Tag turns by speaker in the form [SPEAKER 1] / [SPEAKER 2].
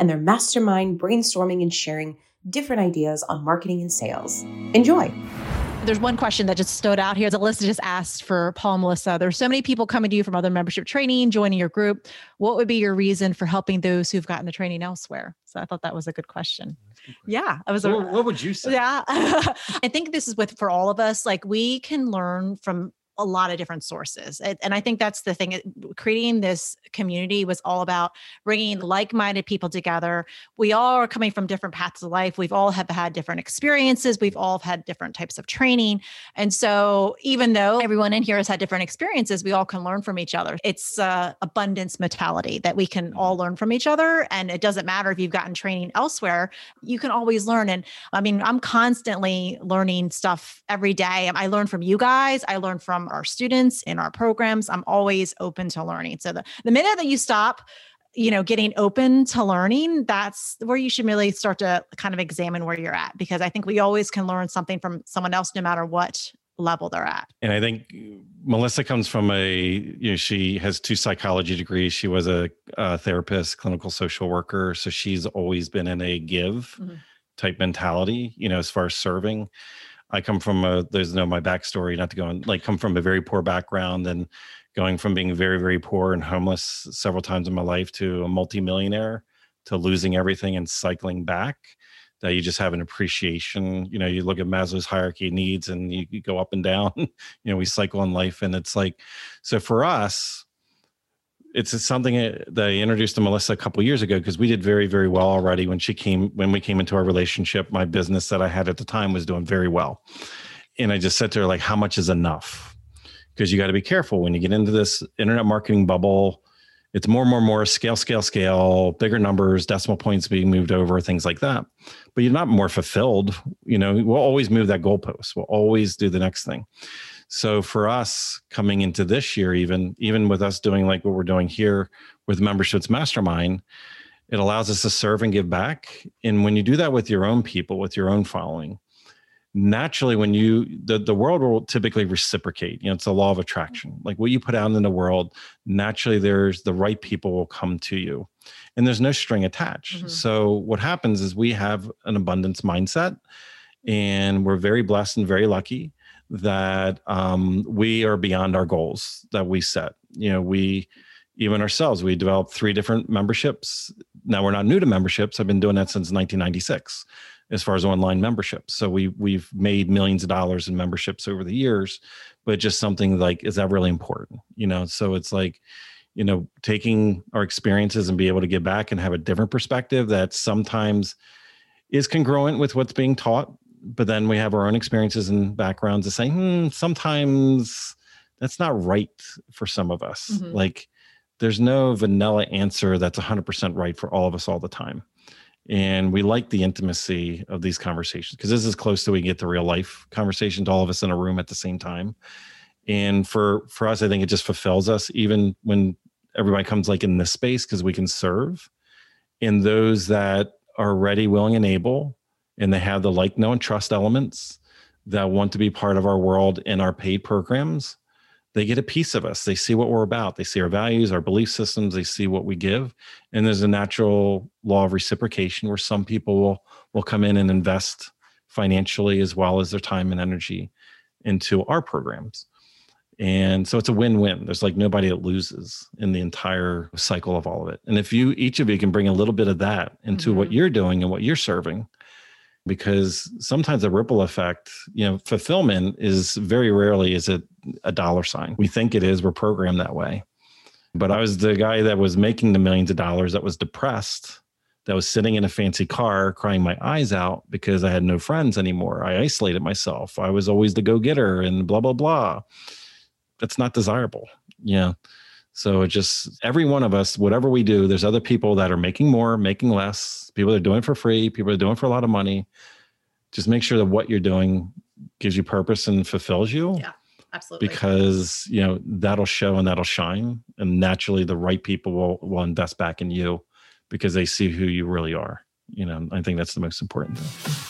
[SPEAKER 1] and their mastermind brainstorming and sharing different ideas on marketing and sales. Enjoy.
[SPEAKER 2] There's one question that just stood out here. The list just asked for Paul and Melissa. There's so many people coming to you from other membership training, joining your group. What would be your reason for helping those who've gotten the training elsewhere? So I thought that was a good question. Yeah, I was.
[SPEAKER 3] What, a, what would you say?
[SPEAKER 2] Yeah, I think this is with for all of us. Like we can learn from a lot of different sources. And I think that's the thing. Creating this community was all about bringing like minded people together. We all are coming from different paths of life. We've all have had different experiences. We've all had different types of training. And so, even though everyone in here has had different experiences, we all can learn from each other. It's uh, abundance mentality that we can all learn from each other. And it doesn't matter if you've gotten training elsewhere, you can always learn. And I mean, I'm constantly learning stuff every day. I learn from you guys, I learn from our students in our programs. I'm always open to learning. So the, the minute that you stop, you know, getting open to learning, that's where you should really start to kind of examine where you're at because I think we always can learn something from someone else no matter what level they're at.
[SPEAKER 3] And I think Melissa comes from a, you know, she has two psychology degrees. She was a, a therapist, clinical social worker. So she's always been in a give mm-hmm. type mentality, you know, as far as serving. I come from a there's no my backstory, not to go on like come from a very poor background and going from being very, very poor and homeless several times in my life to a multimillionaire to losing everything and cycling back that you just have an appreciation. You know, you look at Maslow's hierarchy of needs and you, you go up and down. you know, we cycle in life and it's like so for us, it's something uh, that I introduced to Melissa a couple years ago because we did very, very well already when she came when we came into our relationship. My business that I had at the time was doing very well, and I just said to her like, "How much is enough?" Because you got to be careful when you get into this internet marketing bubble. It's more, more, more scale, scale, scale, bigger numbers, decimal points being moved over, things like that. But you're not more fulfilled. You know, we'll always move that goalpost. We'll always do the next thing. So for us coming into this year, even even with us doing like what we're doing here with memberships mastermind, it allows us to serve and give back. And when you do that with your own people, with your own following, naturally when you the, the world will typically reciprocate. You know, it's a law of attraction. Like what you put out in the world, naturally there's the right people will come to you. And there's no string attached. Mm-hmm. So what happens is we have an abundance mindset and we're very blessed and very lucky that um, we are beyond our goals that we set. You know, we even ourselves, we developed three different memberships. Now we're not new to memberships. I've been doing that since 1996 as far as online memberships. So we we've made millions of dollars in memberships over the years, but just something like is that really important? You know, so it's like, you know, taking our experiences and be able to give back and have a different perspective that sometimes is congruent with what's being taught but then we have our own experiences and backgrounds to say, hmm, sometimes that's not right for some of us. Mm-hmm. Like there's no vanilla answer that's 100% right for all of us all the time. And we like the intimacy of these conversations because this is close to we get to real life conversation to all of us in a room at the same time. And for for us, I think it just fulfills us even when everybody comes like in this space because we can serve. And those that are ready, willing, and able and they have the like, know, and trust elements that want to be part of our world in our paid programs, they get a piece of us. They see what we're about. They see our values, our belief systems. They see what we give, and there's a natural law of reciprocation where some people will will come in and invest financially as well as their time and energy into our programs. And so it's a win-win. There's like nobody that loses in the entire cycle of all of it. And if you each of you can bring a little bit of that into mm-hmm. what you're doing and what you're serving, because sometimes the ripple effect, you know, fulfillment is very rarely is it a dollar sign. We think it is, we're programmed that way. But I was the guy that was making the millions of dollars that was depressed, that was sitting in a fancy car crying my eyes out because I had no friends anymore. I isolated myself. I was always the go-getter and blah blah blah. That's not desirable. Yeah. So it just every one of us, whatever we do, there's other people that are making more, making less, people that are doing it for free, people that are doing it for a lot of money. Just make sure that what you're doing gives you purpose and fulfills you.
[SPEAKER 4] Yeah, absolutely.
[SPEAKER 3] Because you know that'll show and that'll shine, and naturally the right people will will invest back in you because they see who you really are. You know, I think that's the most important thing.